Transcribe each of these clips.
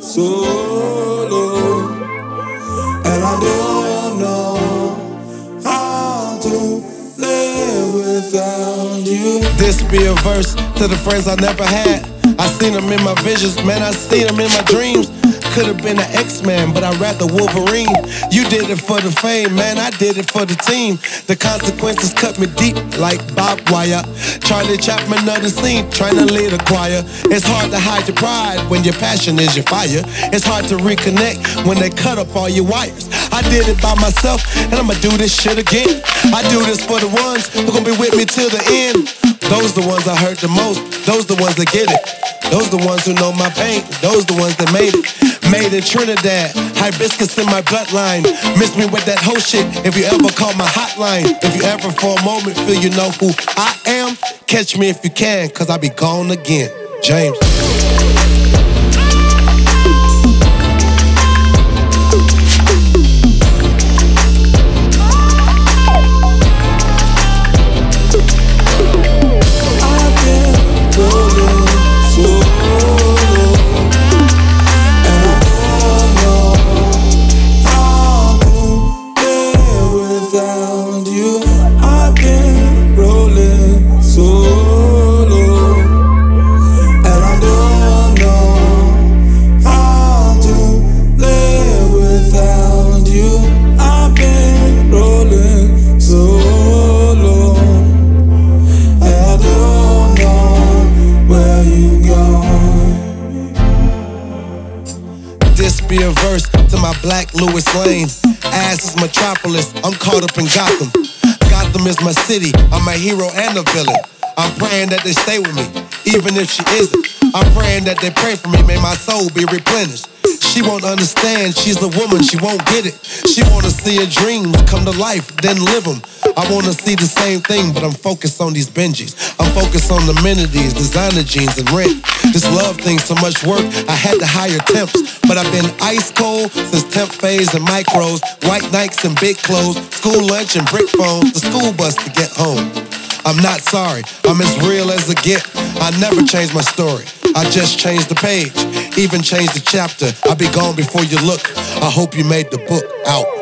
solo, and I don't know how to live without you. This be a verse to the friends I never had. I seen them in my visions, man. I seen them in my dreams. Could have been an X-Man, but I rather Wolverine. You did it for the fame, man. I did it for the team. The consequences cut me deep like barbed wire. Charlie Chaplin of the scene, trying to lead a choir. It's hard to hide your pride when your passion is your fire. It's hard to reconnect when they cut up all your wires. I did it by myself, and I'ma do this shit again. I do this for the ones who gon' be with me till the end. Those the ones I hurt the most. Those the ones that get it. Those the ones who know my pain. Those the ones that made it. Made in Trinidad. Hibiscus in my bloodline. Miss me with that whole shit. If you ever call my hotline. If you ever for a moment feel you know who I am. Catch me if you can, cause I be gone again. James. Be a verse to my black Lois Lane. Ass is metropolis, I'm caught up in Gotham. Gotham is my city, I'm a hero and a villain. I'm praying that they stay with me, even if she isn't. I'm praying that they pray for me, may my soul be replenished. She won't understand, she's a woman, she won't get it. She wanna see her dreams come to life, then live them. I wanna see the same thing, but I'm focused on these Benjis. I'm focused on amenities, designer jeans, and rent. This love thing's so much work, I had to hire temps. But I've been ice cold since temp phase and micros, white Nikes and big clothes, school lunch and brick phones, the school bus to get home. I'm not sorry, I'm as real as it get. I never change my story, I just changed the page, even changed the chapter. I'll be gone before you look. I hope you made the book out.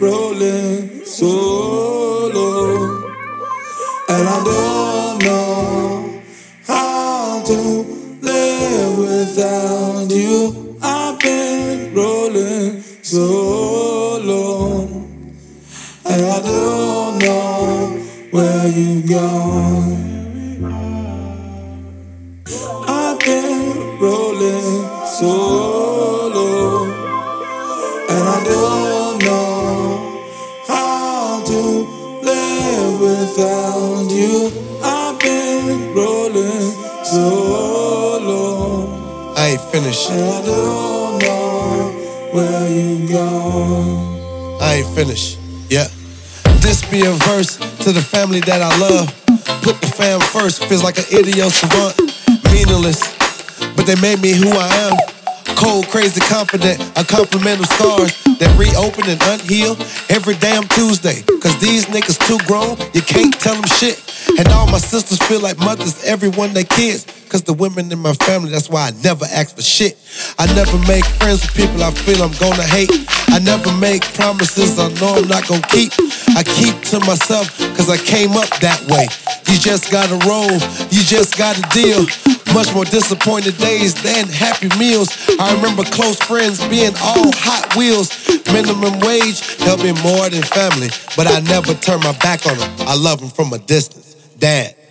Rolling solo, and I don't know how to live without you. I've been rolling solo. And I don't know where you gone. I've been rolling solo, and I don't I ain't finished. and I don't know where you gone. I ain't finished. Yeah. This be a verse to the family that I love. Put the fam first, feels like an idiot savant. Meaningless, but they made me who I am. Cold, crazy, confident, a compliment of scars that reopen and unheal every damn Tuesday. Cause these niggas too grown, you can't tell them shit. And all my sisters feel like mothers, everyone they kids. Cause the women in my family, that's why I never ask for shit. I never make friends with people I feel I'm gonna hate. I never make promises I know I'm not gonna keep. I keep to myself cause I came up that way. You just gotta roll, you just gotta deal. Much more disappointed days than happy meals. I remember close friends being all hot wheels. Minimum wage helping more than family, but I never turn my back on them. I love them from a distance. Dad.